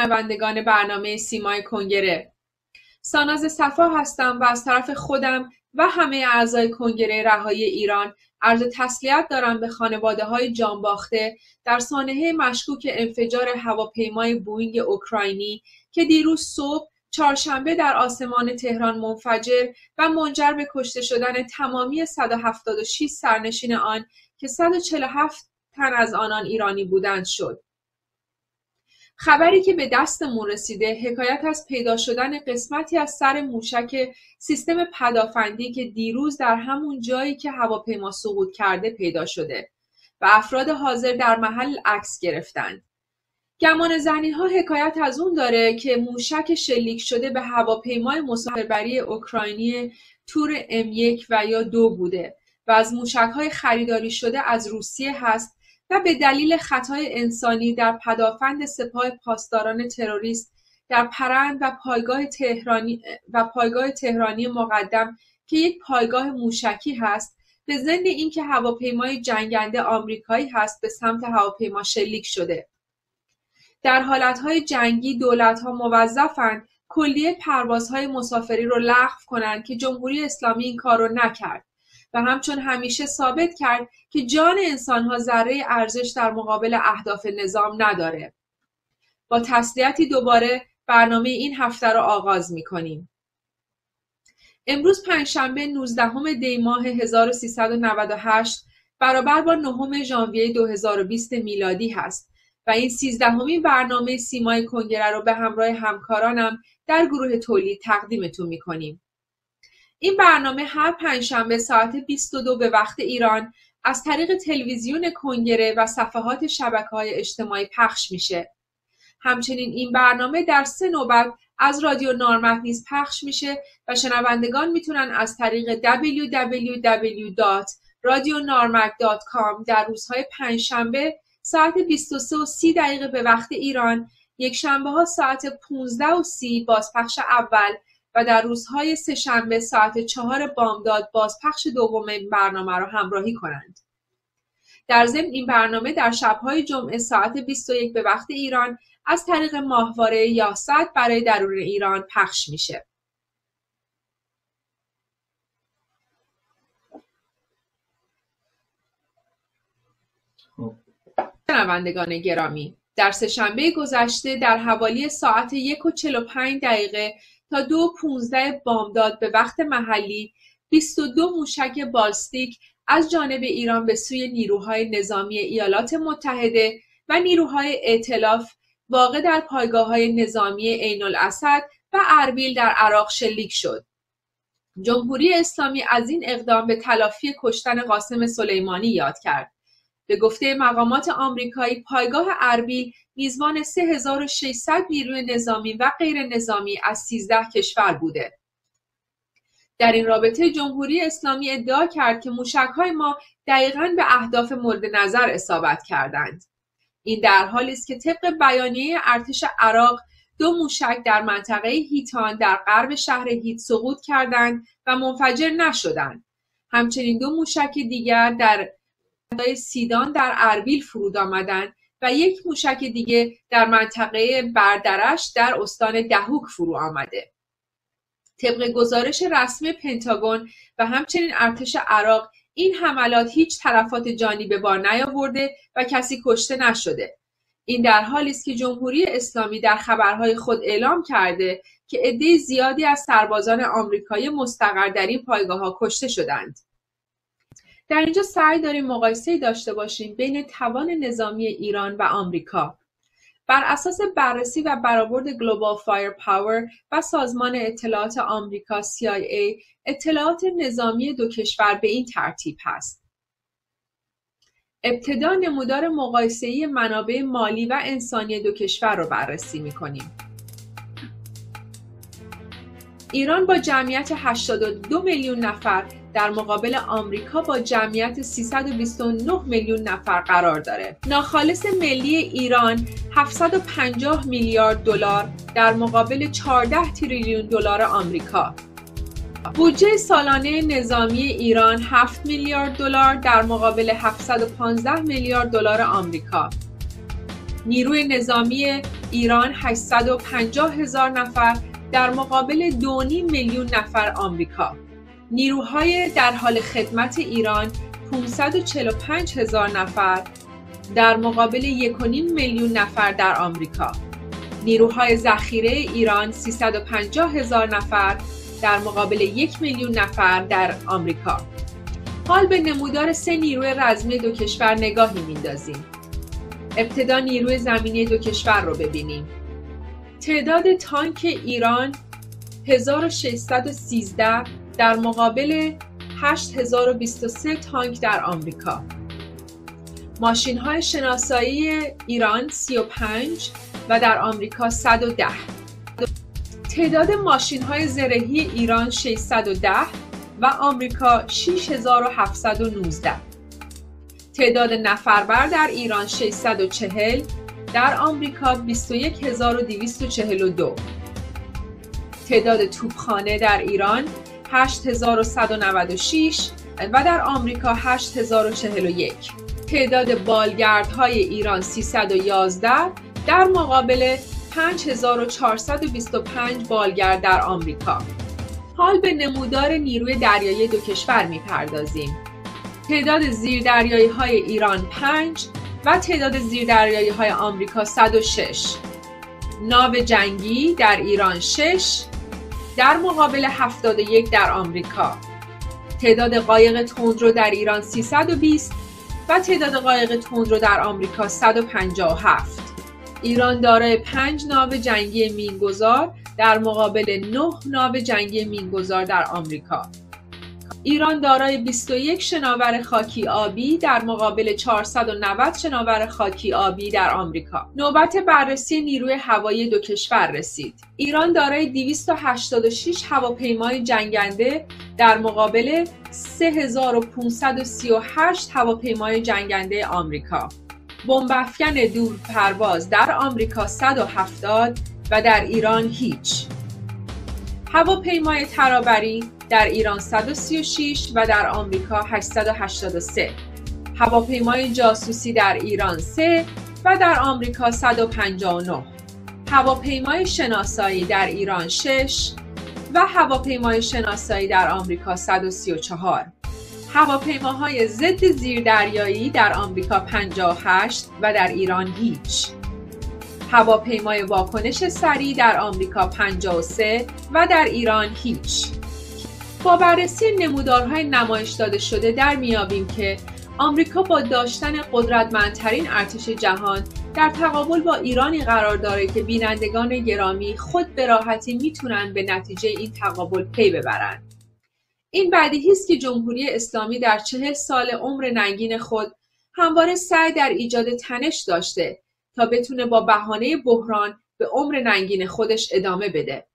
شنوندگان برنامه سیمای کنگره ساناز صفا هستم و از طرف خودم و همه اعضای کنگره رهایی ایران عرض تسلیت دارم به خانواده های جانباخته در سانحه مشکوک انفجار هواپیمای بوینگ اوکراینی که دیروز صبح چهارشنبه در آسمان تهران منفجر و منجر به کشته شدن تمامی 176 سرنشین آن که 147 تن از آنان ایرانی بودند شد. خبری که به دستمون رسیده حکایت از پیدا شدن قسمتی از سر موشک سیستم پدافندی که دیروز در همون جایی که هواپیما سقوط کرده پیدا شده و افراد حاضر در محل عکس گرفتند. گمان زنی ها حکایت از اون داره که موشک شلیک شده به هواپیمای مسافربری اوکراینی تور M1 و یا دو بوده و از موشک های خریداری شده از روسیه هست و به دلیل خطای انسانی در پدافند سپاه پاسداران تروریست در پرند و پایگاه تهرانی و پایگاه تهرانی مقدم که یک پایگاه موشکی هست به ضمن اینکه هواپیمای جنگنده آمریکایی هست به سمت هواپیما شلیک شده. در حالتهای جنگی دولتها موظفند کلیه پروازهای مسافری رو لغو کنند که جمهوری اسلامی این کار رو نکرد. و همچون همیشه ثابت کرد که جان انسانها ذره ارزش در مقابل اهداف نظام نداره. با تسلیتی دوباره برنامه این هفته را آغاز می کنیم. امروز پنجشنبه 19 دی ماه 1398 برابر با نهم ژانویه 2020 میلادی هست و این سیزدهمین برنامه سیمای کنگره رو به همراه همکارانم در گروه تولید تقدیمتون می‌کنیم. این برنامه هر پنجشنبه ساعت 22 به وقت ایران از طریق تلویزیون کنگره و صفحات شبکه های اجتماعی پخش میشه. همچنین این برنامه در سه نوبت از رادیو نارمک نیز پخش میشه و شنوندگان می‌تونن از طریق www.radionarmak.com در روزهای پنجشنبه ساعت 23 و 30 دقیقه به وقت ایران یک شنبه ها ساعت 15 و 30 بازپخش اول و در روزهای سهشنبه ساعت چهار بامداد بازپخش دوم برنامه را همراهی کنند. در ضمن این برنامه در شبهای جمعه ساعت 21 به وقت ایران از طریق ماهواره یاست برای درون ایران پخش میشه. شنوندگان گرامی در سهشنبه گذشته در حوالی ساعت یک و پنج دقیقه تا دو پونزده بامداد به وقت محلی 22 موشک بالستیک از جانب ایران به سوی نیروهای نظامی ایالات متحده و نیروهای ائتلاف واقع در پایگاه های نظامی عین الاسد و اربیل در عراق شلیک شد. جمهوری اسلامی از این اقدام به تلافی کشتن قاسم سلیمانی یاد کرد. به گفته مقامات آمریکایی پایگاه اربیل میزبان 3600 نیروی نظامی و غیر نظامی از 13 کشور بوده. در این رابطه جمهوری اسلامی ادعا کرد که موشکهای ما دقیقا به اهداف مورد نظر اصابت کردند. این در حالی است که طبق بیانیه ارتش عراق دو موشک در منطقه هیتان در غرب شهر هیت سقوط کردند و منفجر نشدند. همچنین دو موشک دیگر در سیدان در اربیل فرود آمدند و یک موشک دیگه در منطقه بردرش در استان دهوک فرو آمده. طبق گزارش رسمی پنتاگون و همچنین ارتش عراق این حملات هیچ تلفات جانی به بار نیاورده و کسی کشته نشده. این در حالی است که جمهوری اسلامی در خبرهای خود اعلام کرده که عده زیادی از سربازان آمریکایی مستقر در این پایگاه ها کشته شدند. در اینجا سعی داریم مقایسه داشته باشیم بین توان نظامی ایران و آمریکا بر اساس بررسی و برآورد Global Firepower و سازمان اطلاعات آمریکا CIA اطلاعات نظامی دو کشور به این ترتیب هست ابتدا نمودار مقایسه‌ای منابع مالی و انسانی دو کشور را بررسی می‌کنیم. ایران با جمعیت 82 میلیون نفر در مقابل آمریکا با جمعیت 329 میلیون نفر قرار داره. ناخالص ملی ایران 750 میلیارد دلار در مقابل 14 تریلیون دلار آمریکا. بودجه سالانه نظامی ایران 7 میلیارد دلار در مقابل 715 میلیارد دلار آمریکا. نیروی نظامی ایران 850 هزار نفر در مقابل 2.5 میلیون نفر آمریکا نیروهای در حال خدمت ایران 545 هزار نفر در مقابل 1.5 میلیون نفر در آمریکا. نیروهای ذخیره ایران 350 هزار نفر در مقابل یک میلیون نفر در آمریکا. حال به نمودار سه نیروی رزمی دو کشور نگاهی میندازیم. ابتدا نیروی زمینی دو کشور رو ببینیم. تعداد تانک ایران 1613 در مقابل 8023 تانک در آمریکا. ماشین های شناسایی ایران 35 و در آمریکا 110 تعداد ماشین های زرهی ایران 610 و آمریکا 6719 تعداد نفربر در ایران 640 در آمریکا 21242 تعداد توپخانه در ایران 8196 و در آمریکا 8041 تعداد بالگردهای ایران 311 در مقابل 5425 بالگرد در آمریکا. حال به نمودار نیروی دریایی دو کشور می‌پردازیم. تعداد زیردریایی های ایران 5 و تعداد زیردریایی های آمریکا 106 ناو جنگی در ایران 6 در مقابل 71 در آمریکا. تعداد قایق تندرو در ایران 320 و تعداد قایق تندرو در آمریکا 157 ایران دارای پنج ناو جنگی مینگذار در مقابل نه ناو جنگی مینگذار در آمریکا. ایران دارای 21 شناور خاکی آبی در مقابل 490 شناور خاکی آبی در آمریکا. نوبت بررسی نیروی هوایی دو کشور رسید. ایران دارای 286 هواپیمای جنگنده در مقابل 3538 هواپیمای جنگنده آمریکا. بمبافکن دور پرواز در آمریکا 170 و در ایران هیچ. هواپیمای ترابری در ایران 136 و در آمریکا 883 هواپیمای جاسوسی در ایران 3 و در آمریکا 159 هواپیمای شناسایی در ایران 6 و هواپیمای شناسایی در آمریکا 134 هواپیماهای ضد زیردریایی در آمریکا 58 و در ایران هیچ. هواپیمای واکنش سریع در آمریکا 53 و در ایران هیچ. با بررسی نمودارهای نمایش داده شده در میابیم که آمریکا با داشتن قدرتمندترین ارتش جهان در تقابل با ایرانی قرار داره که بینندگان گرامی خود به راحتی می‌تونن به نتیجه این تقابل پی ببرند. این بدیهی است که جمهوری اسلامی در چهل سال عمر ننگین خود همواره سعی در ایجاد تنش داشته تا بتونه با بهانه بحران به عمر ننگین خودش ادامه بده.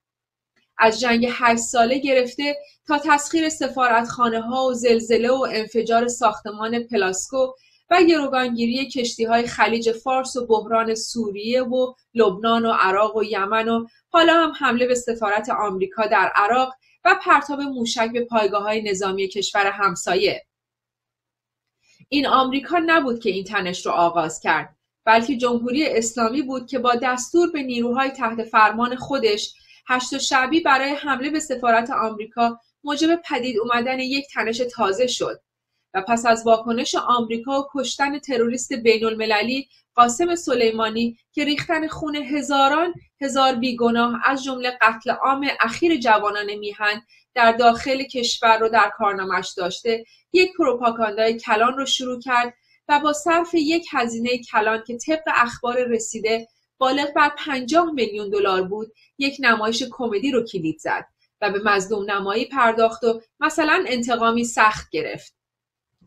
از جنگ هشت ساله گرفته تا تسخیر سفارتخانه ها و زلزله و انفجار ساختمان پلاسکو و گروگانگیری کشتی های خلیج فارس و بحران سوریه و لبنان و عراق و یمن و حالا هم حمله به سفارت آمریکا در عراق و پرتاب موشک به پایگاه های نظامی کشور همسایه. این آمریکا نبود که این تنش رو آغاز کرد بلکه جمهوری اسلامی بود که با دستور به نیروهای تحت فرمان خودش هشت شعبی برای حمله به سفارت آمریکا موجب پدید اومدن یک تنش تازه شد. و پس از واکنش آمریکا و کشتن تروریست بین المللی قاسم سلیمانی که ریختن خون هزاران هزار بیگناه از جمله قتل عام اخیر جوانان میهن در داخل کشور رو در کارنامش داشته یک پروپاگاندای کلان رو شروع کرد و با صرف یک هزینه کلان که طبق اخبار رسیده بالغ بر 50 میلیون دلار بود یک نمایش کمدی رو کلید زد و به مظلوم نمایی پرداخت و مثلا انتقامی سخت گرفت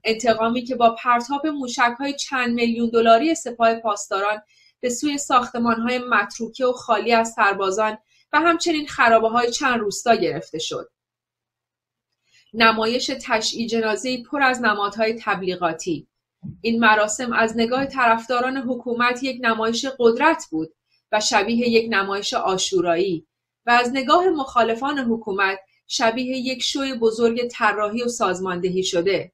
انتقامی که با پرتاب موشک های چند میلیون دلاری سپاه پاسداران به سوی ساختمان های متروکه و خالی از سربازان و همچنین خرابه های چند روستا گرفته شد. نمایش تشییع جنازه پر از نمادهای تبلیغاتی این مراسم از نگاه طرفداران حکومت یک نمایش قدرت بود و شبیه یک نمایش آشورایی و از نگاه مخالفان حکومت شبیه یک شوی بزرگ طراحی و سازماندهی شده.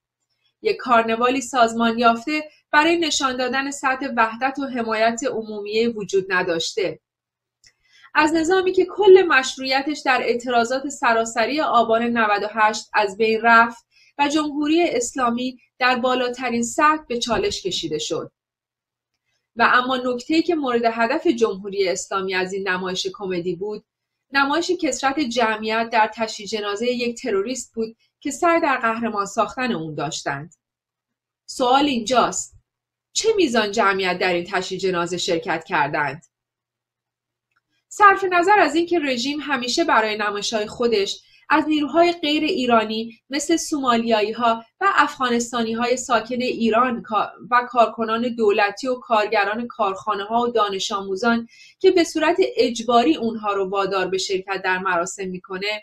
یک کارنوالی سازمان یافته برای نشان دادن سطح وحدت و حمایت عمومی وجود نداشته. از نظامی که کل مشروعیتش در اعتراضات سراسری آبان 98 از بین رفت و جمهوری اسلامی در بالاترین سطح به چالش کشیده شد. و اما نکته که مورد هدف جمهوری اسلامی از این نمایش کمدی بود نمایش کسرت جمعیت در تشییع جنازه یک تروریست بود که سر در قهرمان ساختن اون داشتند سوال اینجاست چه میزان جمعیت در این تشییع جنازه شرکت کردند صرف نظر از اینکه رژیم همیشه برای نمایشهای خودش از نیروهای غیر ایرانی مثل سومالیایی ها و افغانستانی های ساکن ایران و کارکنان دولتی و کارگران کارخانه ها و دانش آموزان که به صورت اجباری اونها رو وادار به شرکت در مراسم می‌کنه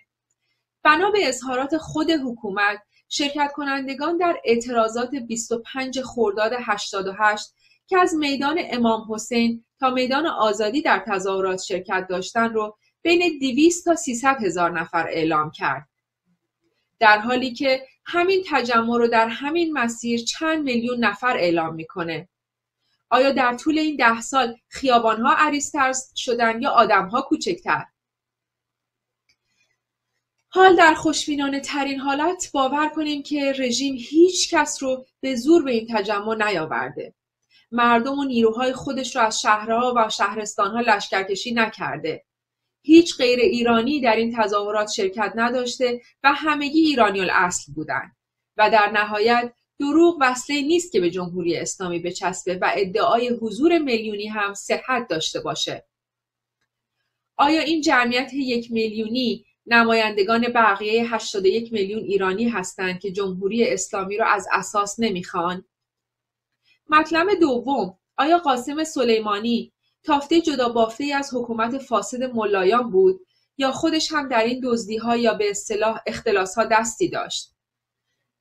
بنا به اظهارات خود حکومت شرکت کنندگان در اعتراضات 25 خرداد 88 که از میدان امام حسین تا میدان آزادی در تظاهرات شرکت داشتن رو بین 200 تا 300 هزار نفر اعلام کرد. در حالی که همین تجمع رو در همین مسیر چند میلیون نفر اعلام می‌کنه. آیا در طول این ده سال خیابانها عریضتر شدن یا آدمها کوچکتر؟ حال در خوشبینانه ترین حالت باور کنیم که رژیم هیچ کس رو به زور به این تجمع نیاورده. مردم و نیروهای خودش رو از شهرها و شهرستانها لشکرکشی نکرده. هیچ غیر ایرانی در این تظاهرات شرکت نداشته و همگی ایرانی الاصل بودند و در نهایت دروغ وصله نیست که به جمهوری اسلامی بچسبه و ادعای حضور میلیونی هم صحت داشته باشه. آیا این جمعیت یک میلیونی نمایندگان بقیه 81 میلیون ایرانی هستند که جمهوری اسلامی را از اساس نمی‌خوان؟ مطلب دوم آیا قاسم سلیمانی تافته جدا بافته از حکومت فاسد ملایان بود یا خودش هم در این ها یا به اصطلاح ها دستی داشت.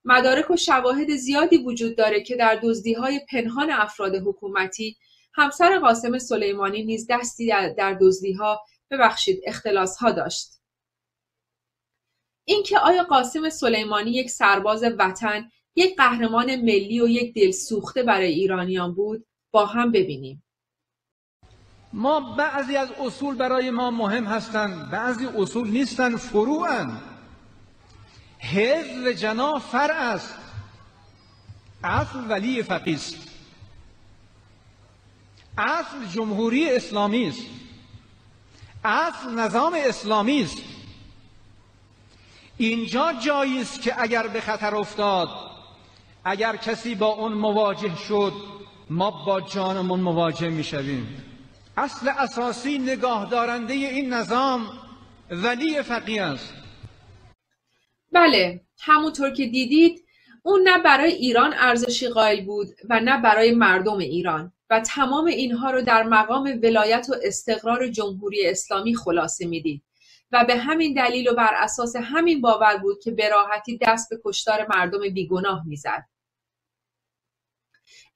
مدارک و شواهد زیادی وجود داره که در های پنهان افراد حکومتی همسر قاسم سلیمانی نیز دستی در ها ببخشید ها داشت. اینکه آیا قاسم سلیمانی یک سرباز وطن یک قهرمان ملی و یک دل سوخته برای ایرانیان بود با هم ببینیم. ما بعضی از اصول برای ما مهم هستند بعضی اصول نیستند فروعن. حزب جنا فرع است. اصل ولی فقیست اصل جمهوری اسلامی است. اصل نظام اسلامی است. اینجا جایی است که اگر به خطر افتاد اگر کسی با اون مواجه شد ما با جانمون مواجه می‌شویم. اصل اساسی نگاه دارنده این نظام ولی فقیه است. بله همونطور که دیدید اون نه برای ایران ارزشی قائل بود و نه برای مردم ایران و تمام اینها رو در مقام ولایت و استقرار جمهوری اسلامی خلاصه می‌دید و به همین دلیل و بر اساس همین باور بود که به راحتی دست به کشتار مردم بیگناه می‌زد.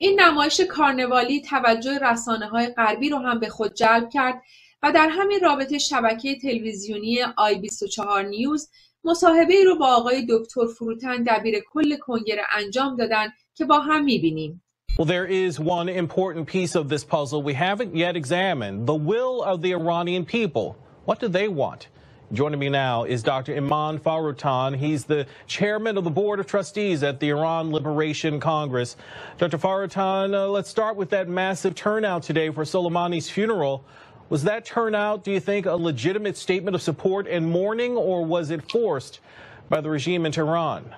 این نمایش کارنوالی توجه رسانه های غربی رو هم به خود جلب کرد و در همین رابطه شبکه تلویزیونی آی 24 نیوز مصاحبه رو با آقای دکتر فروتن دبیر کل کنگره انجام دادن که با هم می‌بینیم. Well, there is one important piece of this puzzle we haven't yet examined, the will of the Iranian people. What do they want? Joining me now is Dr. Iman Faroutan. He's the chairman of the Board of Trustees at the Iran Liberation Congress. Dr. Faroutan, uh, let's start with that massive turnout today for Soleimani's funeral. Was that turnout, do you think, a legitimate statement of support and mourning, or was it forced by the regime in Tehran?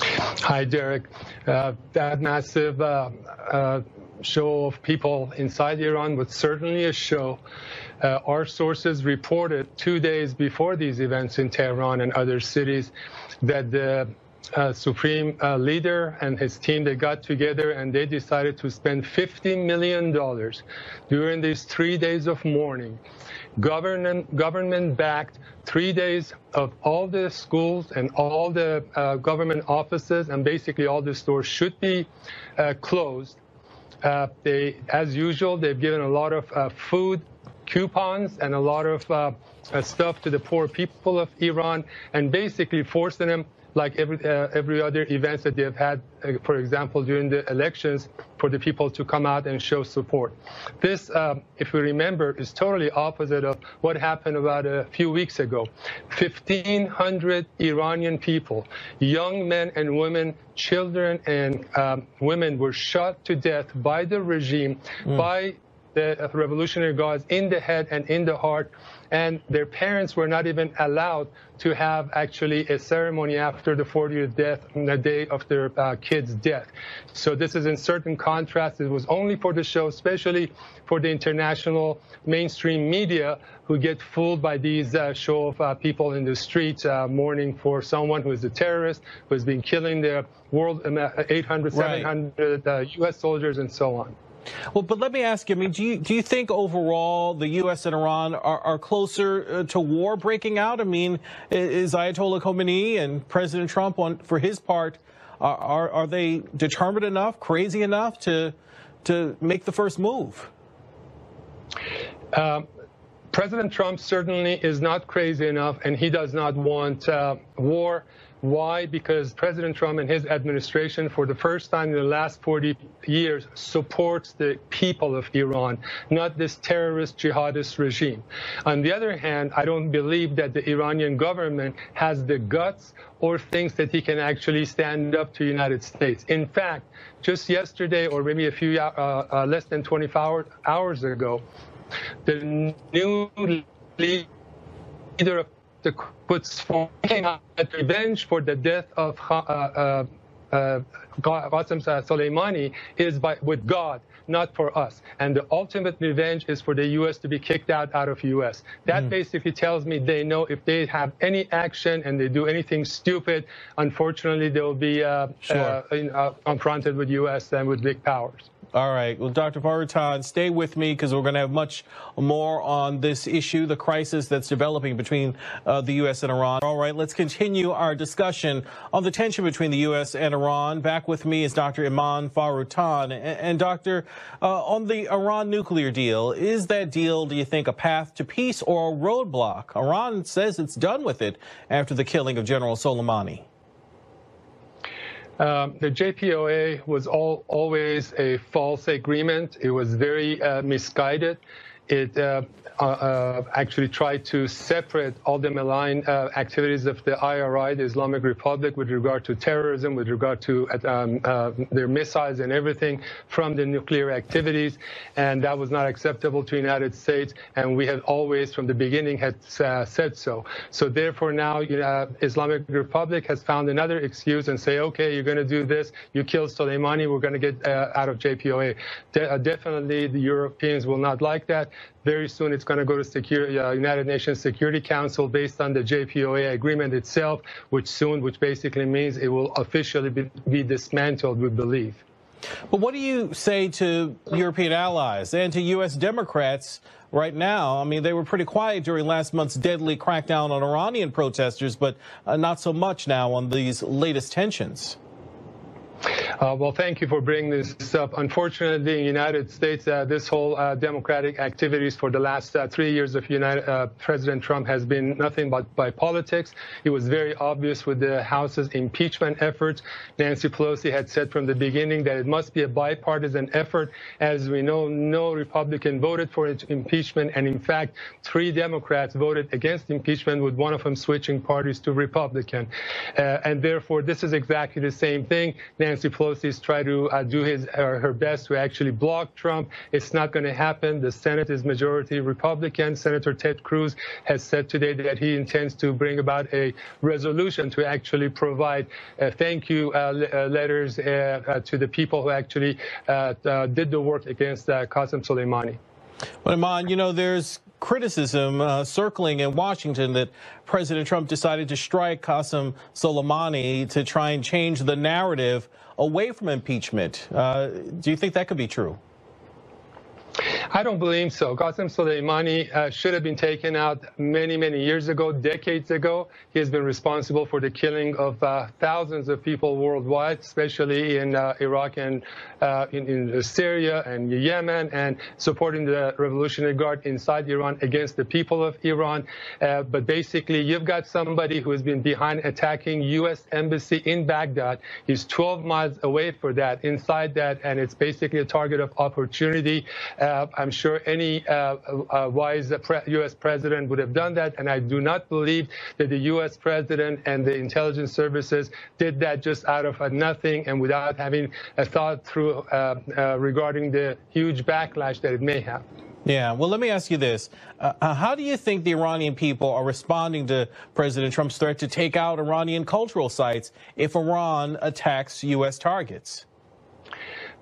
Hi, Derek. Uh, that massive uh, uh show of people inside Iran was certainly a show. Uh, our sources reported two days before these events in Tehran and other cities that the uh, supreme uh, leader and his team they got together and they decided to spend 50 million dollars during these three days of mourning. Government government backed three days of all the schools and all the uh, government offices and basically all the stores should be uh, closed. Uh, they, as usual, they've given a lot of uh, food coupons and a lot of uh, uh, stuff to the poor people of Iran and basically forcing them like every uh, every other events that they've had, uh, for example, during the elections, for the people to come out and show support. This, um, if we remember, is totally opposite of what happened about a few weeks ago. 1,500 Iranian people, young men and women, children and um, women, were shot to death by the regime, mm. by the revolutionary guards in the head and in the heart and their parents were not even allowed to have actually a ceremony after the 40th death, the day of their uh, kid's death. So this is in certain contrast. It was only for the show, especially for the international mainstream media who get fooled by these uh, show of uh, people in the streets uh, mourning for someone who is a terrorist, who has been killing the world um, 800, right. 700 U.S. Uh, soldiers and so on. Well, but let me ask you, I mean, do you, do you think overall the U.S. and Iran are, are closer uh, to war breaking out? I mean, is Ayatollah Khomeini and President Trump, on for his part, are, are, they determined enough, crazy enough to, to make the first move? Um, President Trump certainly is not crazy enough, and he does not want uh, war. Why? Because President Trump and his administration, for the first time in the last 40 years, supports the people of Iran, not this terrorist jihadist regime. On the other hand, I don't believe that the Iranian government has the guts or thinks that he can actually stand up to the United States. In fact, just yesterday, or maybe a few uh, uh, less than 24 hours ago, the new leader of the Quds out revenge for the death of uh, uh, uh, Qasem Soleimani is by, with God, not for us. And the ultimate revenge is for the U.S. to be kicked out out of U.S. That mm. basically tells me they know if they have any action and they do anything stupid, unfortunately, they will be uh, sure. uh, in, uh, confronted with U.S. and with big powers. All right. Well, Dr. Faroutan, stay with me because we're going to have much more on this issue, the crisis that's developing between uh, the U.S. and Iran. All right. Let's continue our discussion on the tension between the U.S. and Iran. Back with me is Dr. Iman Faroutan. And, and Doctor, uh, on the Iran nuclear deal, is that deal, do you think, a path to peace or a roadblock? Iran says it's done with it after the killing of General Soleimani. Um, the JPOA was all, always a false agreement. It was very uh, misguided. It uh, uh, uh, actually tried to separate all the malign activities of the IRI, the Islamic Republic, with regard to terrorism, with regard to um, their missiles and everything, from the nuclear activities, and that was not acceptable to the United States. And we had always, from the beginning, had said so. So therefore, now you know, Islamic Republic has found another excuse and say, okay, you're going to do this. You killed Soleimani. We're going to get out of JPOA. De definitely, the Europeans will not like that. Very soon, it's going to go to Security, uh, United Nations Security Council based on the JPOA agreement itself, which soon, which basically means it will officially be, be dismantled, we believe. But what do you say to European allies and to U.S. Democrats right now? I mean, they were pretty quiet during last month's deadly crackdown on Iranian protesters, but uh, not so much now on these latest tensions. Uh, well, thank you for bringing this up. Unfortunately, in the United States, uh, this whole uh, democratic activities for the last uh, three years of United, uh, President Trump has been nothing but by politics. It was very obvious with the House's impeachment efforts. Nancy Pelosi had said from the beginning that it must be a bipartisan effort. As we know, no Republican voted for impeachment, and in fact, three Democrats voted against impeachment, with one of them switching parties to Republican. Uh, and therefore, this is exactly the same thing. Nancy Pelosi is trying to uh, do his or her best to actually block Trump. It's not going to happen. The Senate is majority Republican. Senator Ted Cruz has said today that he intends to bring about a resolution to actually provide uh, thank you uh, uh letters uh, uh, to the people who actually did the work against Qasem Soleimani. Well, Iman, you know, there's criticism uh, circling in Washington that President Trump decided to strike Qasem Soleimani to try and change the narrative away from impeachment. Uh, do you think that could be true? I don't believe so. Qasem Soleimani uh, should have been taken out many, many years ago, decades ago. He has been responsible for the killing of uh, thousands of people worldwide, especially in uh, Iraq and uh, in, in, Syria and Yemen, and supporting the Revolutionary Guard inside Iran against the people of Iran. Uh, but basically, you've got somebody who has been behind attacking U.S. embassy in Baghdad. He's 12 miles away for that, inside that, and it's basically a target of opportunity. Uh, I'm sure any uh, uh, wise U.S. president would have done that, and I do not believe that the U.S. president and the intelligence services did that just out of nothing and without having a thought through regarding the huge backlash that it may have. Yeah, well, let me ask you this. Uh, how do you think the Iranian people are responding to President Trump's threat to take out Iranian cultural sites if Iran attacks U.S. targets?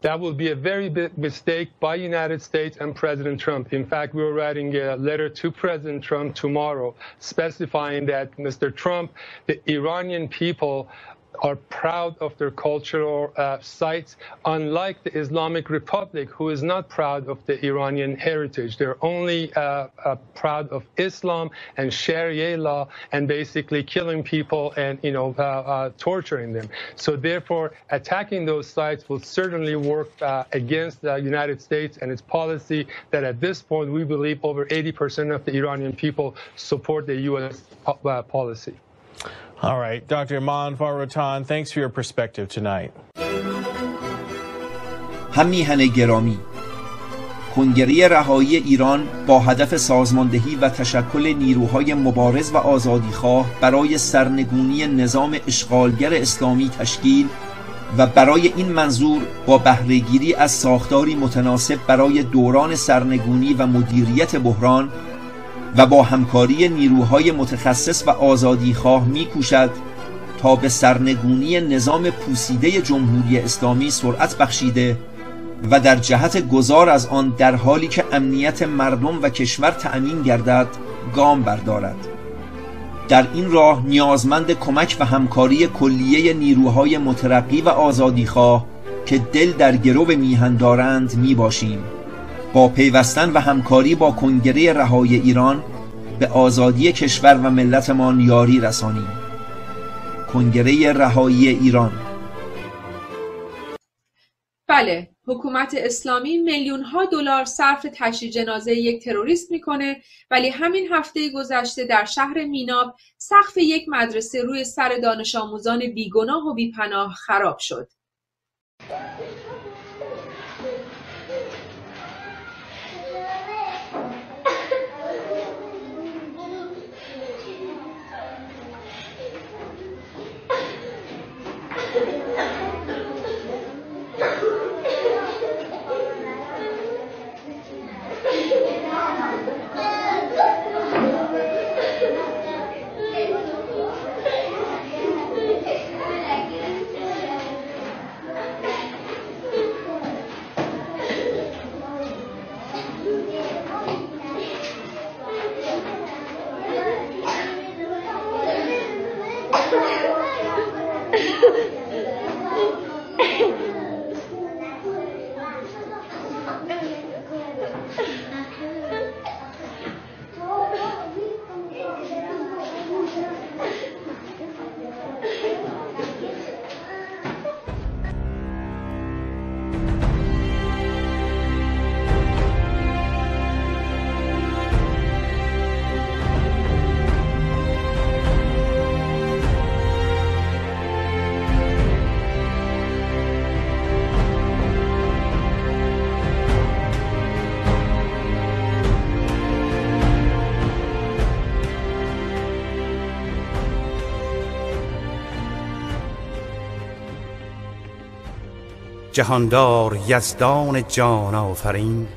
That will be a very big mistake by United States and President Trump. In fact, we are writing a letter to President Trump tomorrow specifying that Mr. Trump, the Iranian people are proud of their cultural uh, sites, unlike the Islamic Republic, who is not proud of the Iranian heritage. They're only uh, uh, proud of Islam and Sharia law and basically killing people and, you know, uh, uh, torturing them. So therefore, attacking those sites will certainly work uh, against the United States and its policy that at this point, we believe over 80% of the Iranian people support the U.S. policy. All right, Dr. Iman Faroutan, thanks for your perspective tonight. هم گرامی کنگره رهایی ایران با هدف سازماندهی و تشکل نیروهای مبارز و آزادیخواه برای سرنگونی نظام اشغالگر اسلامی تشکیل و برای این منظور با بهرهگیری از ساختاری متناسب برای دوران سرنگونی و مدیریت بحران و با همکاری نیروهای متخصص و آزادیخواه میکوشد تا به سرنگونی نظام پوسیده جمهوری اسلامی سرعت بخشیده و در جهت گذار از آن در حالی که امنیت مردم و کشور تأمین گردد گام بردارد. در این راه نیازمند کمک و همکاری کلیه نیروهای مترقی و آزادیخواه که دل در گرو میهن دارند می باشیم با پیوستن و همکاری با کنگره رهای ایران به آزادی کشور و ملتمان یاری رسانیم. کنگره رهایی ایران. بله حکومت اسلامی میلیون ها دلار صرف تشییع جنازه یک تروریست می‌کنه ولی همین هفته گذشته در شهر میناب سقف یک مدرسه روی سر دانش آموزان بیگناه و بیپناه خراب شد. جهاندار یزدان جان آفرین.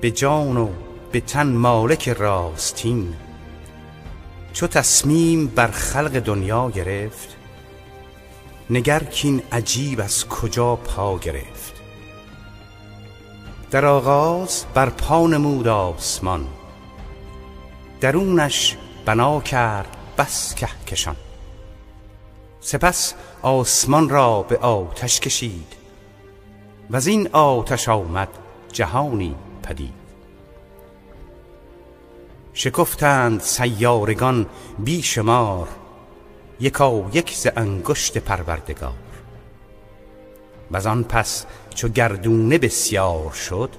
به جان و به تن مالک راستین. چو تصمیم بر خلق دنیا گرفت نگر کین عجیب از کجا پا گرفت. در آغاز بر پا نمود آسمان درونش بنا کرد بس کهکشان. سپس آسمان را به آتش کشید. و از این آتش آمد جهانی پدید. شکفتند سیارگان بیشمار یکا یک ز انگشت پروردگار. و آن پس چو گردونه بسیار شد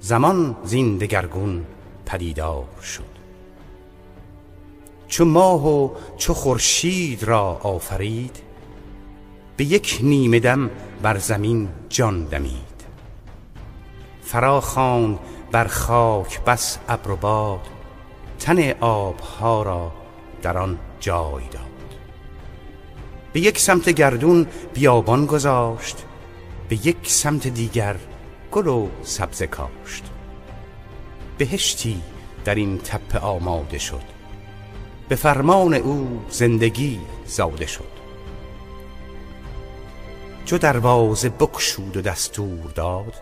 زمان زین دگرگون پدیدار شد. چو ماه و چو خورشید را آفرید به یک نیمه دم بر زمین جان دمید. فرا بر خاک بس ابر و باد تن آبها را در آن جای داد. به یک سمت گردون بیابان گذاشت به یک سمت دیگر گل و سبزه کاشت. بهشتی در این تپه آماده شد. به فرمان او زندگی زاده شد. چو دروازه بکشود و دستور داد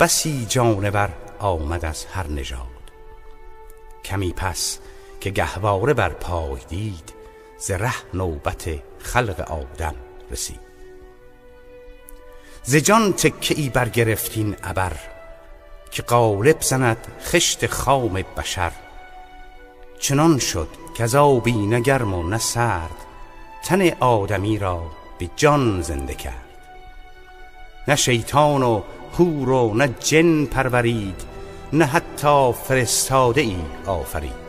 بسی جانور آمد از هر نژاد. کمی پس که گهواره بر پای دید ز ره نوبت خلق آدم رسید. ز جان تکه ای برگرفتین ابر که قالب زند خشت خام بشر. چنان شد که آبی نه گرم و نه تن آدمی را به جان زنده کرد. نه شیطان و هور و نه جن پرورید نه حتی فرستاده ای آفرید.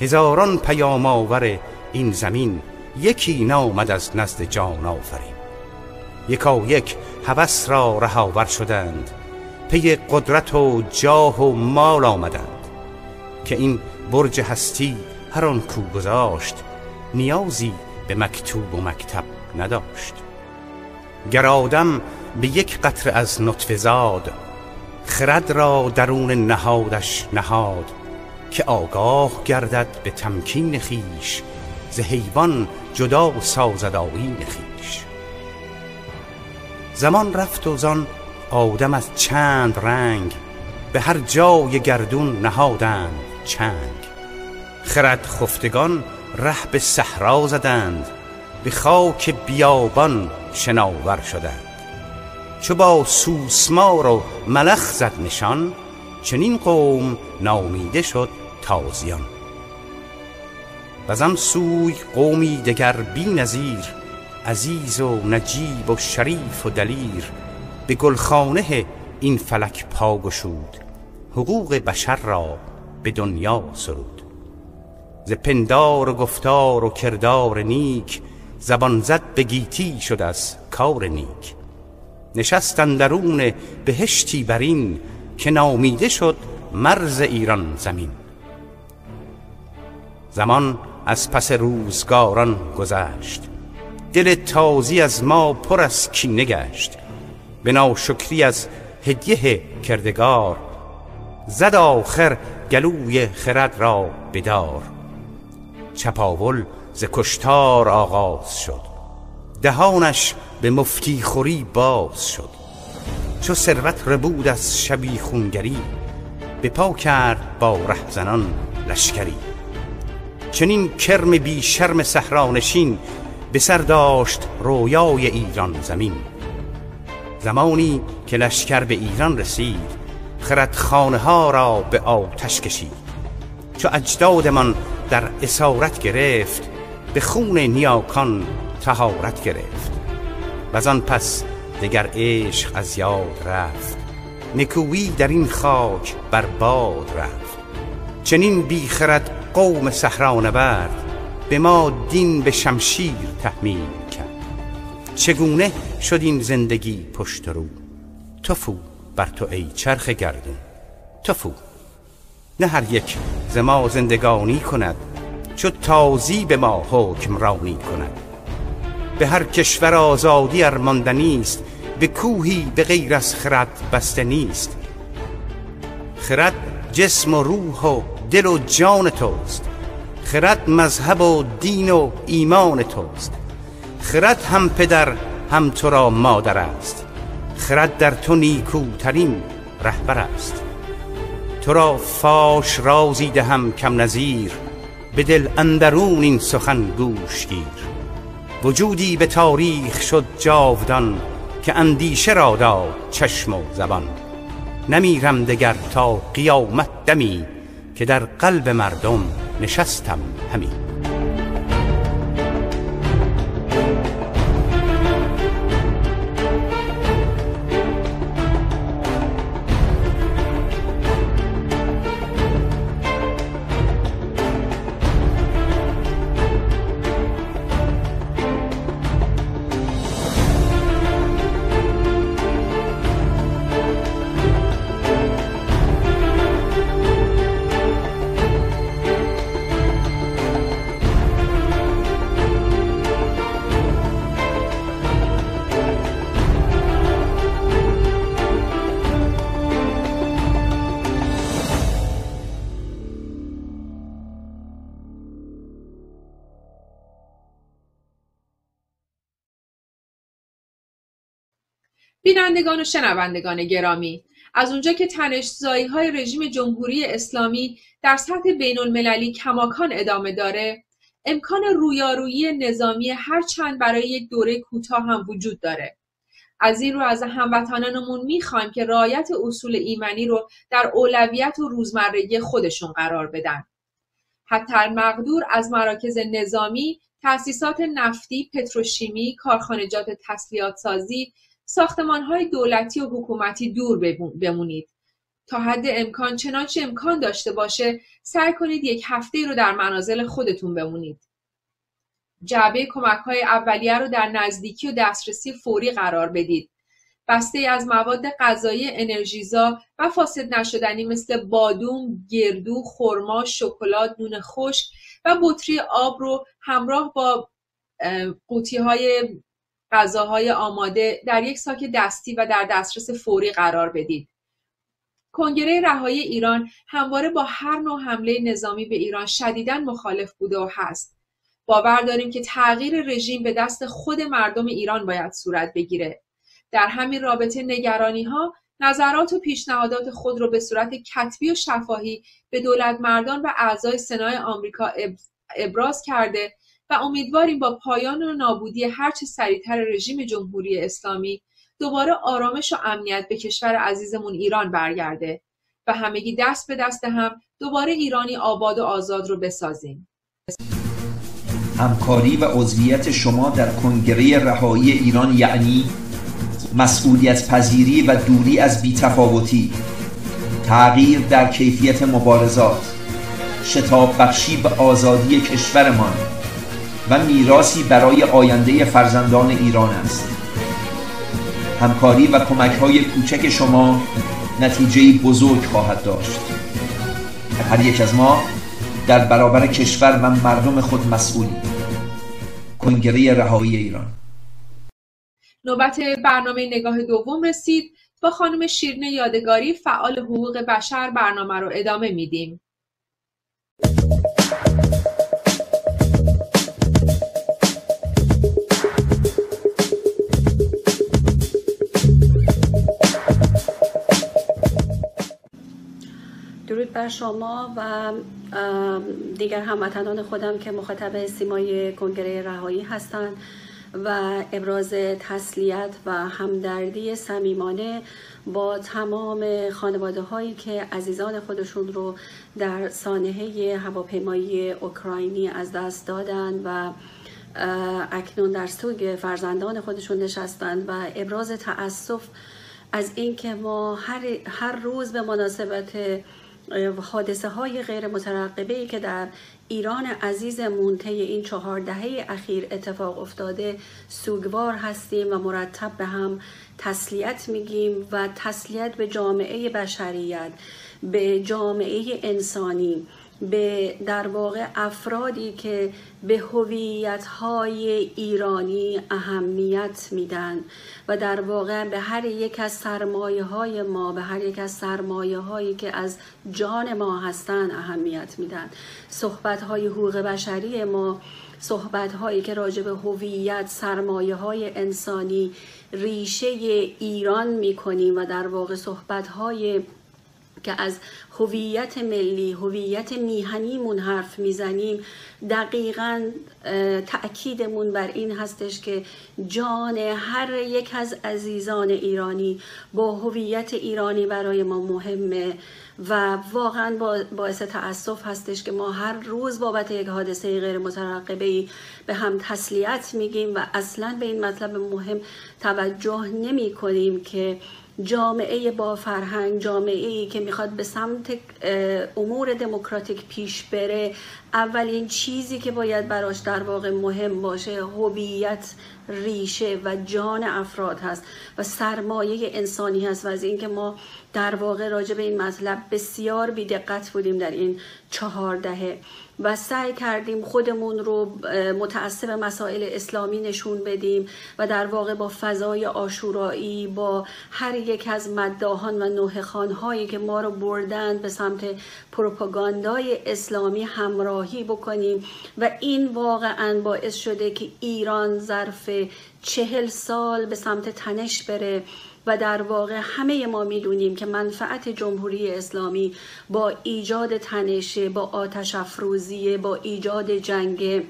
هزاران پیام آور این زمین یکی نامد از نزد جان آفرین. یکا یک هوس را رهاور شدند پی قدرت و جاه و مال آمدند. که این برج هستی هر آن کو گذاشت نیازی به مکتوب و مکتب نداشت. گر آدم به یک قطر از نطفه زاد خرد را درون نهادش نهاد که آگاه گردد به تمکین خیش ز حیوان جدا سازد آیین خیش زمان رفت و زان آدم از چند رنگ به هر جای گردون نهادند چنگ خرد خفتگان ره به صحرا زدند به خاک بیابان شناور شدند. چو با سوسمار و ملخ زد نشان چنین قوم نامیده شد تازیان آن سوی قومی دگر بی نظیر عزیز و نجیب و شریف و دلیر به گلخانه این فلک پا گشود حقوق بشر را به دنیا سرود. ز پندار و گفتار و کردار نیک زبان زد به گیتی شد از کار نیک. نشستن درون بهشتی برین که نامیده شد مرز ایران زمین. زمان از پس روزگاران گذشت. دل تازی از ما پر از کینه گشت. به ناشکری از هدیه کردگار زد آخر گلوی خرد را بدار. چپاول ز کشتار آغاز شد. دهانش به مفتی خوری باز شد. چو ثروت ربود از شبی خونگری به پا کرد با رهزنان لشکری. چنین کرم بی شرم صحرانشین به سر داشت رویای ایران زمین. زمانی که لشکر به ایران رسید خردخانه ها را به آتش کشید. چو اجدادمان در اسارت گرفت به خون نیاکان تهارت گرفت. و آن پس دگر عشق از یاد رفت. نکویی در این خاک بر باد رفت. چنین بیخرد قوم برد به ما دین به شمشیر تحمیل کرد. چگونه شد این زندگی پشت رو؟ تفو بر تو ای چرخ گردون. تفو نه هر یک ز ما زندگانی کند چو تازی به ما حکمرانی کند. به هر کشور آزادی ارماندنی است به کوهی به غیر از خرد بسته نیست. خرد جسم و روح و دل و جان توست. خرد مذهب و دین و ایمان توست. خرد هم پدر هم تو را مادر است. خرد در تو نیکوترین رهبر است. تو را فاش رازی دهم کم نظیر به دل اندرون این سخن گوش گیر. وجودی به تاریخ شد جاودان که اندیشه را داد چشم و زبان. نمیرم دگر تا قیامت دمی که در قلب مردم نشستم همین بینندگان و شنوندگان گرامی از اونجا که تنشزایی های رژیم جمهوری اسلامی در سطح بین المللی کماکان ادامه داره امکان رویارویی نظامی هر چند برای یک دوره کوتاه هم وجود داره. از این رو از هموطنانمون می‌خوایم که رعایت اصول ایمنی رو در اولویت و روزمرگی خودشون قرار بدن. حتی مقدور از مراکز نظامی تأسیسات نفتی، پتروشیمی، کارخانجات تسلیحات سازی های دولتی و حکومتی دور بمونید. تا حد امکان چنانچه امکان داشته باشه سعی کنید یک هفته رو در منازل خودتون بمونید. جعبه کمک های اولیه رو در نزدیکی و دسترسی فوری قرار بدید. بسته از مواد غذایی انرژیزا و فاسد نشدنی مثل بادوم، گردو، خرما، شکلات، نون خشک و بطری آب رو همراه با قوطی های غذاهای آماده در یک ساک دستی و در دسترس فوری قرار بدید. کنگره رهایی ایران همواره با هر نوع حمله نظامی به ایران شدیدا مخالف بوده و هست. باور داریم که تغییر رژیم به دست خود مردم ایران باید صورت بگیره. در همین رابطه نگرانی ها نظرات و پیشنهادات خود را به صورت کتبی و شفاهی به دولت مردان و اعضای سنای آمریکا ابراز کرده و امیدواریم با پایان و نابودی هرچه سریعتر رژیم جمهوری اسلامی دوباره آرامش و امنیت به کشور عزیزمون ایران برگرده و همگی دست به دست هم دوباره ایرانی آباد و آزاد رو بسازیم. همکاری و عضویت شما در کنگره رهایی ایران یعنی مسئولیت پذیری و دوری از بیتفاوتی تغییر در کیفیت مبارزات شتاب بخشی به آزادی کشورمان و میراسی برای آینده فرزندان ایران است. همکاری و کمک های کوچک شما نتیجه بزرگ خواهد داشت. هر یک از ما در برابر کشور و مردم خود مسئولی. کنگره رهایی ایران. نوبت برنامه نگاه دوم رسید. با خانم شیرین یادگاری فعال حقوق بشر برنامه رو ادامه میدیم. درود بر شما و دیگر هموطنان خودم که مخاطب سیمای کنگره رهایی هستند و ابراز تسلیت و همدردی صمیمانه با تمام خانواده هایی که عزیزان خودشون رو در سانحه هواپیمایی اوکراینی از دست دادن و اکنون در سوگ فرزندان خودشون نشستند و ابراز تأسف از اینکه ما هر, هر روز به مناسبت حادثه های غیر مترقبه که در ایران عزیز طی این چهار دهه اخیر اتفاق افتاده سوگوار هستیم و مرتب به هم تسلیت میگیم و تسلیت به جامعه بشریت به جامعه انسانی. به در واقع افرادی که به هویت های ایرانی اهمیت میدن و در واقع به هر یک از سرمایه های ما به هر یک از سرمایه هایی که از جان ما هستن اهمیت میدن. صحبت های حقوق بشری ما صحبت هایی که راجع به هویت سرمایه های انسانی ریشه ایران می‌کنیم و در واقع صحبت های که از هویت ملی هویت میهنیمون حرف می‌زنیم دقیقا تأکیدمون بر این هستش که جان هر یک از عزیزان ایرانی با هویت ایرانی برای ما مهمه و واقعا باعث تاسف هستش که ما هر روز بابت یک حادثه غیر مترقبه به هم تسلیت میگیم و اصلا به این مطلب مهم توجه نمی کنیم که جامعه با فرهنگ جامعه ای که می‌خواد به سمت امور دموکراتیک پیش بره اولین چیزی که باید براش در واقع مهم باشه هویت ریشه و جان افراد هست و سرمایه انسانی هست و از اینکه ما در واقع راجع به این مطلب بسیار بیدقت بودیم در این چهار دهه و سعی کردیم خودمون رو متعصب مسائل اسلامی نشون بدیم و در واقع با فضای آشورایی با هر یک از مداهان و نوهخانهایی که ما رو بردند به سمت پروپاگاندای اسلامی همراهی بکنیم و این واقعا باعث شده که ایران ظرف چهل سال به سمت تنش بره و در واقع همه ما می‌دونیم که منفعت جمهوری اسلامی با ایجاد تنشه با آتش افروزی با ایجاد جنگ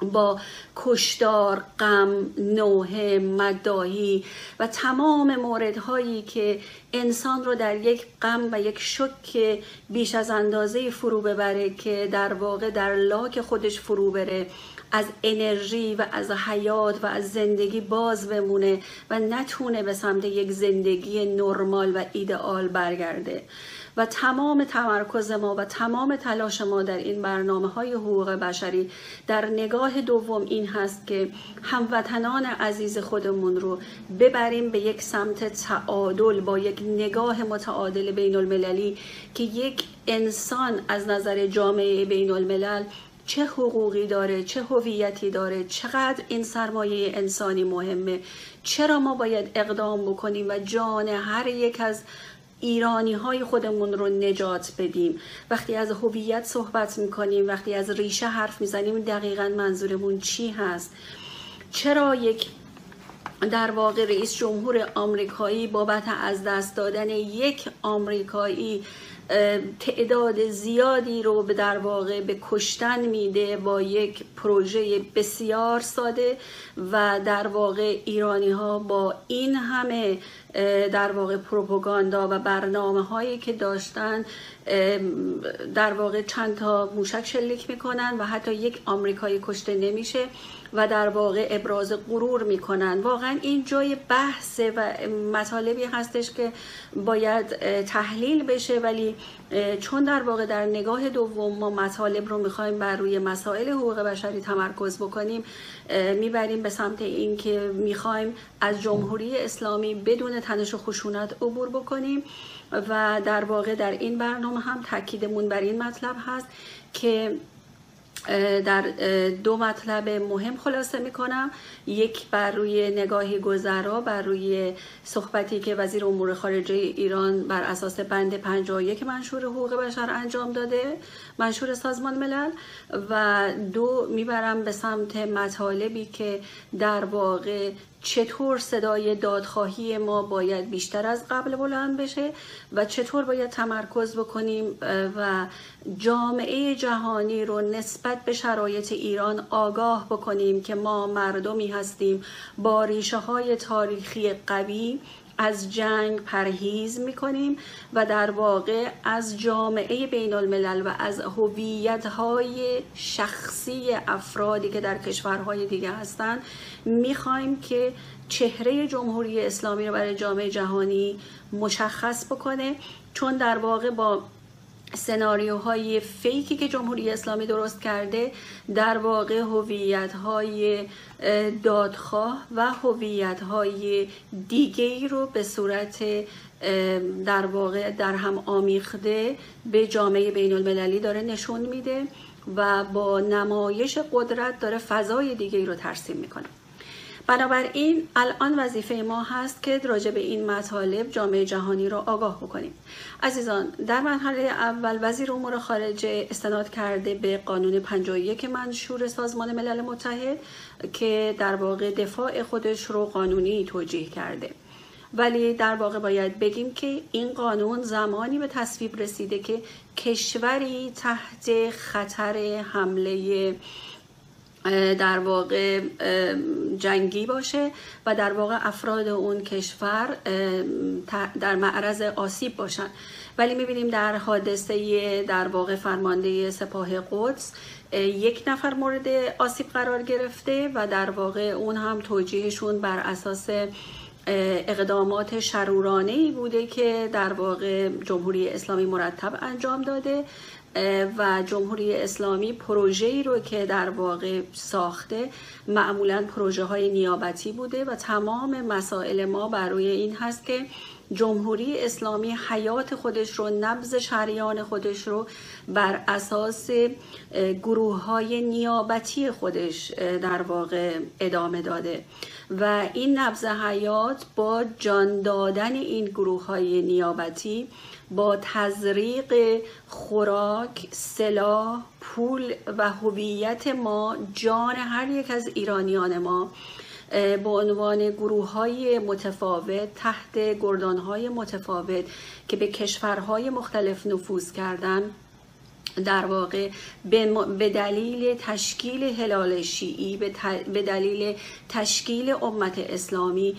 با کشدار، غم، نوه، مداهی و تمام موردهایی که انسان رو در یک غم و یک شک بیش از اندازه فرو ببره که در واقع در لاک خودش فرو بره از انرژی و از حیات و از زندگی باز بمونه و نتونه به سمت یک زندگی نرمال و ایدئال برگرده. و تمام تمرکز ما و تمام تلاش ما در این برنامه های حقوق بشری در نگاه دوم این هست که هموطنان عزیز خودمون رو ببریم به یک سمت تعادل با یک نگاه متعادل بین المللی که یک انسان از نظر جامعه بین الملل چه حقوقی داره چه هویتی داره چقدر این سرمایه انسانی مهمه چرا ما باید اقدام بکنیم و جان هر یک از ایرانی های خودمون رو نجات بدیم. وقتی از هویت صحبت می‌کنیم وقتی از ریشه حرف می‌زنیم دقیقا منظورمون چی هست؟ چرا یک در واقع رئیس جمهور آمریکایی بابت از دست دادن یک آمریکایی تعداد زیادی رو به در واقع به کشتن میده با یک پروژه بسیار ساده و در واقع ایرانی ها با این همه در واقع پروپاگاندا و برنامه هایی که داشتن در واقع چند تا موشک شلیک می‌کنن و حتی یک آمریکایی کشته نمیشه. و در واقع ابراز غرور می‌کنن. واقعا این جای بحث و مطالبی هستش که باید تحلیل بشه ولی چون در واقع در نگاه دوم ما مطالب رو می‌خوایم بر روی مسائل حقوق بشری تمرکز بکنیم می‌بریم به سمت اینکه می‌خوایم از جمهوری اسلامی بدون تنش و خشونت عبور بکنیم و در واقع در این برنامه هم تاکیدمون بر این مطلب هست که در دو مطلب مهم خلاصه می کنم یک بر روی نگاهی گذرا بر روی صحبتی که وزیر امور خارجه ایران بر اساس بند 51 منشور حقوق بشر انجام داده منشور سازمان ملل. و دو می‌برم به سمت مطالبی که در واقع چطور صدای دادخواهی ما باید بیشتر از قبل بلند بشه و چطور باید تمرکز بکنیم و جامعه جهانی رو نسبت به شرایط ایران آگاه بکنیم که ما مردمی هستیم با ریشه های تاریخی قوی. از جنگ پرهیز می‌کنیم و در واقع از جامعه بین الملل و از هویت های شخصی افرادی که در کشورهای دیگه هستند می‌خوایم که چهره جمهوری اسلامی رو برای جامعه جهانی مشخص بکنه چون در واقع با سناریوهای فیکی که جمهوری اسلامی درست کرده در واقع هویت های دادخواه و هویت های دیگه رو به صورت در واقع در هم آمیخته به جامعه بین المللی داره نشون میده و با نمایش قدرت داره فضای دیگه ای رو ترسیم می‌کنه. بنابراین الان وظیفه ما هست که راجع به این مطالب جامعه جهانی را آگاه بکنیم. عزیزان در مرحله اول وزیر امور خارجه استناد کرده به قانون 51 منشور سازمان ملل متحد که در واقع دفاع خودش رو قانونی توجیه کرده. ولی در واقع باید بگیم که این قانون زمانی به تصویب رسیده که کشوری تحت خطر حمله در واقع جنگی باشه و در واقع افراد اون کشور در معرض آسیب باشن. ولی می‌بینیم در حادثه در واقع فرمانده سپاه قدس یک نفر مورد آسیب قرار گرفته و در واقع اون هم توجیهشون بر اساس اقدامات شرورانه ای بوده که در واقع جمهوری اسلامی مرتب انجام داده. و جمهوری اسلامی پروژه ای رو که در واقع ساخته معمولا پروژه های نیابتی بوده و تمام مسائل ما برای این هست که جمهوری اسلامی حیات خودش رو نبز شریان خودش رو بر اساس گروه های نیابتی خودش در واقع ادامه داده. و این نبز حیات با جان دادن این گروه های نیابتی با تزریق خوراک، سلاح، پول و هویت ما جان هر یک از ایرانیان ما به عنوان گروه های متفاوت تحت گردان های متفاوت که به کشورهای مختلف نفوذ کردن در واقع به دلیل تشکیل هلال شیعی به دلیل تشکیل امت اسلامی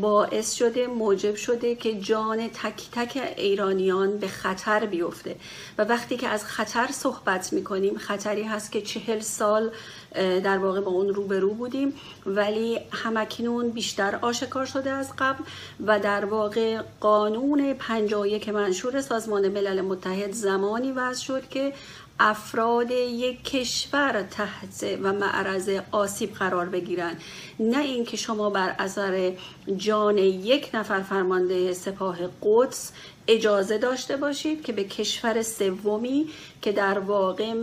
باعث شده موجب شده که جان تک تک ایرانیان به خطر بیفته. و وقتی که از خطر صحبت می‌کنیم خطری هست که چهل سال در واقع با اون روبرو بودیم. ولی همکنون بیشتر آشکار شده از قبل و در واقع قانون 51 منشور سازمان ملل متحد زمانی وضع شد که افراد یک کشور تحت و معرض آسیب قرار بگیرند نه اینکه شما بر اثر جان یک نفر فرمانده سپاه قدس اجازه داشته باشید که به کشور سومی که در واقع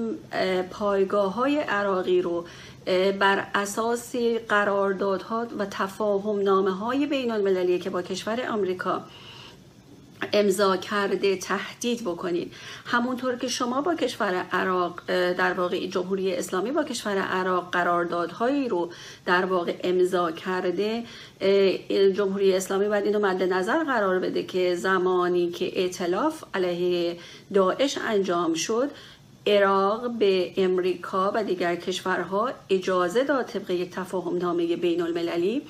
پایگاه های عراقی رو بر اساس قراردادها و تفاهم نامه های بین المللی که با کشور آمریکا امضا کرده تهدید بکنید. همونطور که شما با کشور عراق در واقع جمهوری اسلامی با کشور عراق قراردادهایی رو در واقع امضا کرده جمهوری اسلامی باید اینو مد نظر قرار بده که زمانی که اعتلاف علیه داعش انجام شد عراق به امریکا و دیگر کشورها اجازه داد طبق یک تفاهم نامه بین المللی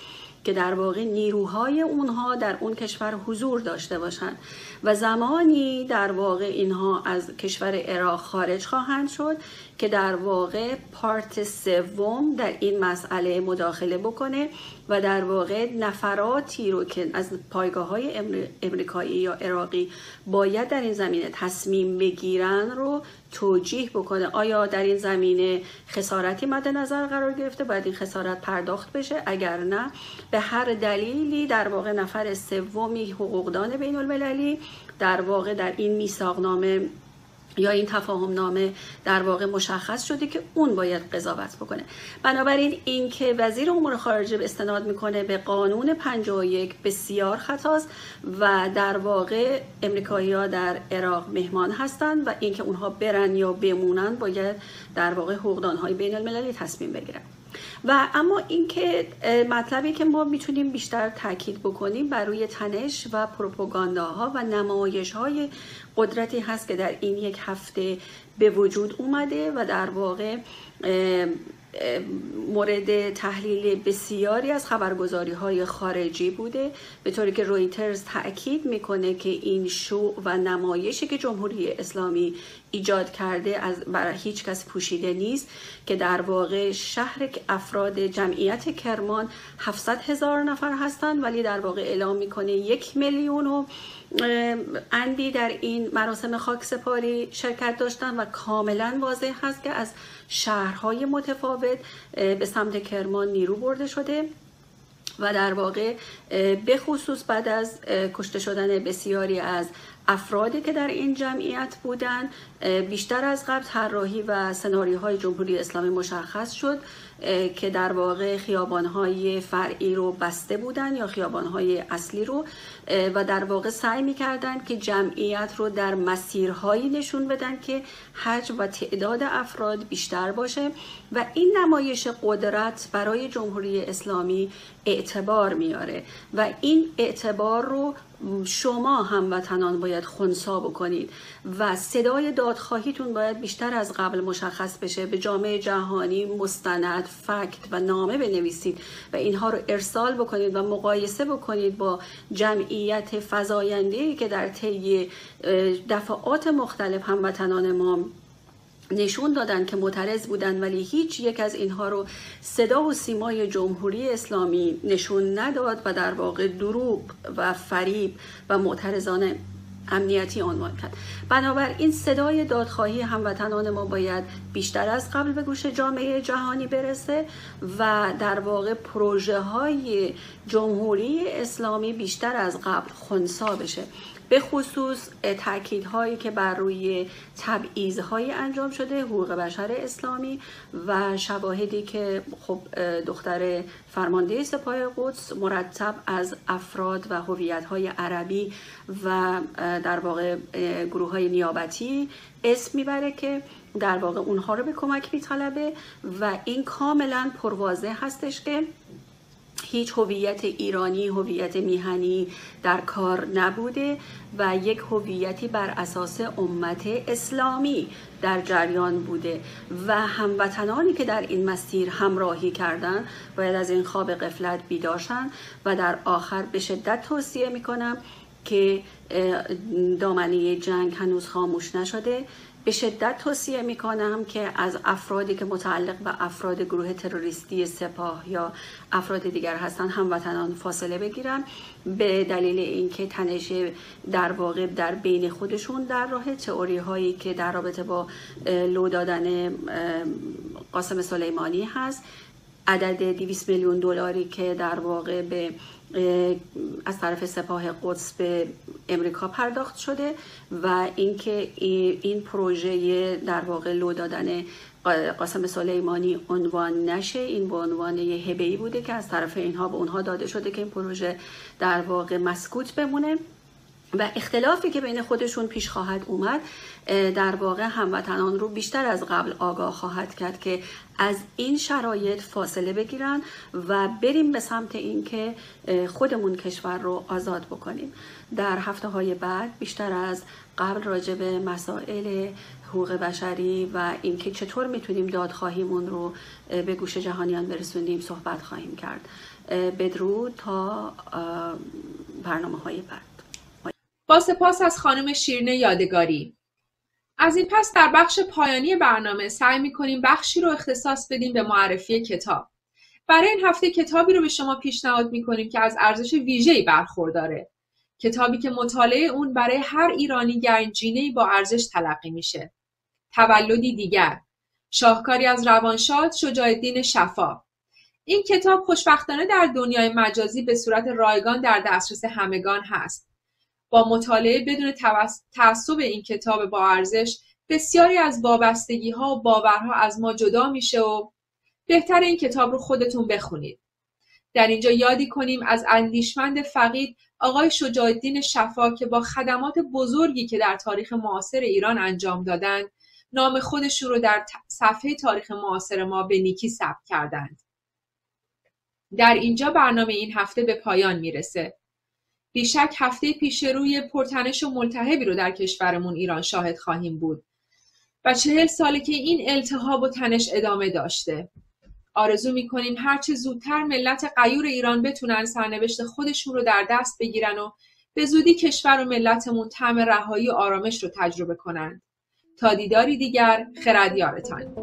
که در واقع نیروهای اونها در اون کشور حضور داشته باشند. و زمانی در واقع اینها از کشور عراق خارج خواهند شد که در واقع پارت سوم در این مسئله مداخله بکنه و در واقع نفراتی رو که از پایگاه های امریکایی یا عراقی باید در این زمینه تصمیم بگیرن رو توجیه بکنه. آیا در این زمینه خسارتی مد نظر قرار گرفته؟ باید این خسارت پرداخت بشه؟ اگر نه به هر دلیلی در واقع نفر سومی حقوقدان بین المللی در واقع در این میثاقنامه یا این تفاهم نامه در واقع مشخص شده که اون باید قضاوت بکنه. بنابراین اینکه وزیر امور خارجه به استناد می‌کنه به قانون 51 بسیار خطاست و در واقع امریکایی ها در عراق مهمان هستند و اینکه اونها برن یا بمونن باید در واقع حقوقدان های بین المللی تصمیم بگیرن. و اما اینکه مطلبی که ما می‌تونیم بیشتر تاکید بکنیم بر روی تنش و پروپاگانداها و نمایش های قدرتی هست که در این یک هفته به وجود اومده و در واقع مورد تحلیل بسیاری از خبرگزاری های خارجی بوده. به طوری که رویترز تاکید می‌کنه که این شو و نمایشی که جمهوری اسلامی ایجاد کرده از برای هیچ کس پوشیده نیست که در واقع شهر افراد جمعیت کرمان 700 هزار نفر هستند ولی در واقع اعلام می‌کنه یک میلیون و اندی در این مراسم خاک سپاری شرکت داشتن و کاملا واضح هست که از شهرهای متفاوت به سمت کرمان نیرو برده شده و در واقع به خصوص بعد از کشته شدن بسیاری از افرادی که در این جمعیت بودند بیشتر از قبل طراحی و سناریوهای جمهوری اسلامی مشخص شد که در واقع خیابانهای فرعی رو بسته بودن یا خیابانهای اصلی رو و در واقع سعی می‌کردن که جمعیت رو در مسیرهایی نشون بدن که حجم و تعداد افراد بیشتر باشه و این نمایش قدرت برای جمهوری اسلامی اعتبار میاره و این اعتبار رو شما هموطنان باید خونسا بکنید و صدای دادخواهیتون باید بیشتر از قبل مشخص بشه. به جامعه جهانی مستند فکت و نامه بنویسید و اینها رو ارسال بکنید و مقایسه بکنید با جمعیت فزاینده که در طی دفعات مختلف هموطنان ما نشون دادن که معترض بودن ولی هیچ یک از اینها رو صدا و سیمای جمهوری اسلامی نشون نداد و در واقع دروغ و فریب و معترضان امنیتی عنوان کرد. بنابراین صدای دادخواهی هموطنان ما باید بیشتر از قبل به گوش جامعه جهانی برسه و در واقع پروژه های جمهوری اسلامی بیشتر از قبل خونسا بشه. به خصوص هایی که بر روی های انجام شده حقوق بشر اسلامی و شواهدی که خب دختر فرمانده سپاه قدس مرتب از افراد و های عربی و در واقع گروه های نیابتی اسم می‌بره که در واقع اونها رو به کمک میطلبه و این کاملا پروازه هستش که هیچ هویت ایرانی هویت میهنی در کار نبوده و یک هویتی بر اساس امت اسلامی در جریان بوده و هموطنانی که در این مسیر همراهی کردن باید از این خواب قفلت بیداشن و در آخر به شدت توصیه می‌کنم که دامنه جنگ هنوز خاموش نشده. به شدت توصیه می کنم که از افرادی که متعلق به افراد گروه تروریستی سپاه یا افراد دیگر هستند هموطنان فاصله بگیرن به دلیل اینکه تنش در واقع در بین خودشون در راه تئوری هایی که در رابطه با لو دادن قاسم سلیمانی هست. عدد 200 میلیون دلاری که در واقع به از طرف سپاه قدس به امریکا پرداخت شده و اینکه این پروژه در واقع لو دادن قاسم سلیمانی عنوان نشه این به عنوان یه بوده که از طرف اینها به اونها داده شده که این پروژه در واقع مسکوت بمونه. و اختلافی که بین خودشون پیش خواهد اومد در واقع هموطنان رو بیشتر از قبل آگاه خواهد کرد که از این شرایط فاصله بگیرن و بریم به سمت اینکه خودمون کشور رو آزاد بکنیم. در هفته های بعد بیشتر از قبل راجع به مسائل حقوق بشری و اینکه چطور می‌تونیم دادخواهیمون رو به گوش جهانیان برسونیم صحبت خواهیم کرد. بدرود تا برنامه های بعد. با سپاس از خانم شیرین یادگاری. از این پس در بخش پایانی برنامه سعی می کنیم بخشی رو اختصاص بدیم به معرفی کتاب. برای این هفته کتابی رو به شما پیشنهاد می کنیم که از ارزش ویژه‌ای برخورداره. کتابی که مطالعه اون برای هر ایرانی گنجینه‌ای با ارزش تلقی میشه. تولدی دیگر. شاهکاری از روانشاد شجاع الدین شفا. این کتاب خوشبختانه در دنیای مجازی به صورت رایگان در دسترس همگان هست. با مطالعه بدون تعصب این کتاب با ارزش بسیاری از وابستگی ها و باورها از ما جدا میشه و بهتر این کتاب رو خودتون بخونید. در اینجا یادی کنیم از اندیشمند فقید آقای شجاع شفا که با خدمات بزرگی که در تاریخ معاصر ایران انجام دادند نام خودشون رو در صفحه تاریخ معاصر ما به نیکی ثبت کردند. در اینجا برنامه این هفته به پایان می‌رسه. بیشک هفته پیش روی پرتنش و ملتهبی رو در کشورمون ایران شاهد خواهیم بود و چهل ساله که این التهاب و تنش ادامه داشته. آرزو می‌کنیم هرچه زودتر ملت قیور ایران بتونن سرنوشت خودشون رو در دست بگیرن و به زودی کشور و ملتمون طعم رهایی و آرامش رو تجربه کنند تا دیداری دیگر خردیارتان.